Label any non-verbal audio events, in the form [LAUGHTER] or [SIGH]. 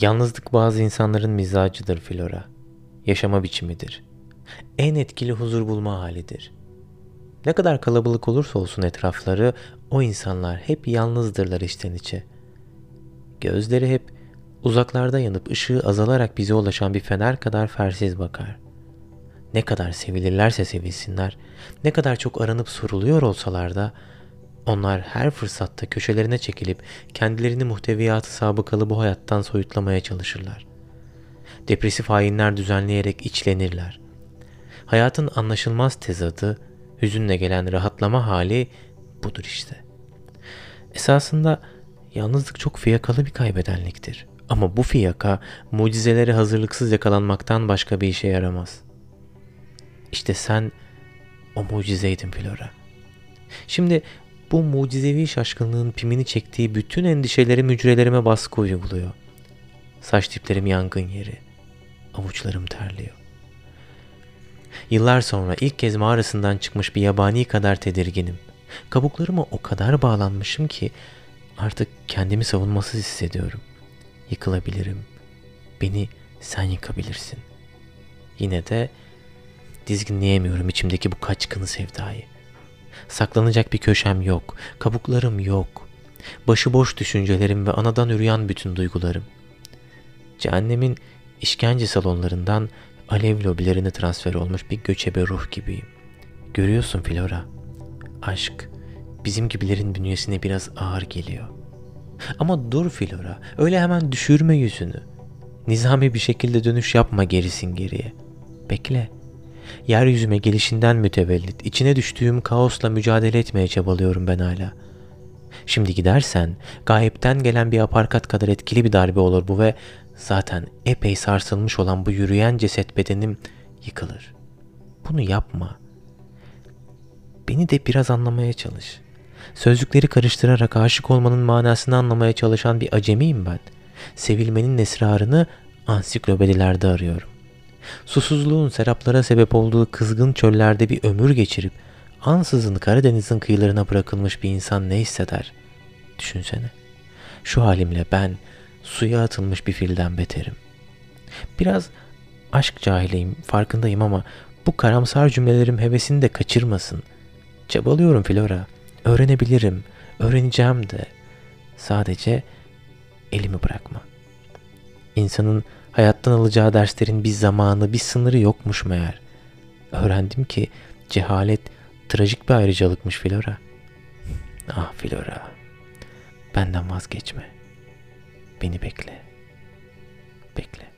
Yalnızlık bazı insanların mizacıdır Flora. Yaşama biçimidir. En etkili huzur bulma halidir. Ne kadar kalabalık olursa olsun etrafları, o insanlar hep yalnızdırlar içten içe. Gözleri hep uzaklarda yanıp ışığı azalarak bize ulaşan bir fener kadar fersiz bakar. Ne kadar sevilirlerse sevilsinler, ne kadar çok aranıp soruluyor olsalar da onlar her fırsatta köşelerine çekilip kendilerini muhteviyatı sabıkalı bu hayattan soyutlamaya çalışırlar. Depresif hainler düzenleyerek içlenirler. Hayatın anlaşılmaz tezadı, hüzünle gelen rahatlama hali budur işte. Esasında yalnızlık çok fiyakalı bir kaybedenliktir. Ama bu fiyaka mucizelere hazırlıksız yakalanmaktan başka bir işe yaramaz. İşte sen o mucizeydin Flora. Şimdi bu mucizevi şaşkınlığın pimini çektiği bütün endişelerim hücrelerime baskı uyguluyor. Saç diplerim yangın yeri. Avuçlarım terliyor. Yıllar sonra ilk kez mağarasından çıkmış bir yabani kadar tedirginim. Kabuklarıma o kadar bağlanmışım ki artık kendimi savunmasız hissediyorum. Yıkılabilirim. Beni sen yıkabilirsin. Yine de dizginleyemiyorum içimdeki bu kaçkını sevdayı. Saklanacak bir köşem yok, kabuklarım yok. Başıboş düşüncelerim ve anadan üreyen bütün duygularım. Cehennemin işkence salonlarından alev lobilerine transfer olmuş bir göçebe ruh gibiyim. Görüyorsun Flora, aşk bizim gibilerin bünyesine biraz ağır geliyor. Ama dur Flora, öyle hemen düşürme yüzünü. Nizami bir şekilde dönüş yapma gerisin geriye. Bekle. Yeryüzüme gelişinden mütevellit, içine düştüğüm kaosla mücadele etmeye çabalıyorum ben hala. Şimdi gidersen, gayipten gelen bir aparkat kadar etkili bir darbe olur bu ve zaten epey sarsılmış olan bu yürüyen ceset bedenim yıkılır. Bunu yapma. Beni de biraz anlamaya çalış. Sözcükleri karıştırarak aşık olmanın manasını anlamaya çalışan bir acemiyim ben. Sevilmenin esrarını ansiklopedilerde arıyorum. Susuzluğun seraplara sebep olduğu kızgın çöllerde bir ömür geçirip ansızın Karadeniz'in kıyılarına bırakılmış bir insan ne hisseder? Düşünsene. Şu halimle ben suya atılmış bir filden beterim. Biraz aşk cahileyim farkındayım ama bu karamsar cümlelerim hevesini de kaçırmasın. Çabalıyorum Flora. Öğrenebilirim. Öğreneceğim de. Sadece elimi bırakma. İnsanın hayattan alacağı derslerin bir zamanı, bir sınırı yokmuş meğer. Öğrendim ki cehalet trajik bir ayrıcalıkmış Flora. [LAUGHS] Ah Flora, benden vazgeçme. Beni bekle. Bekle.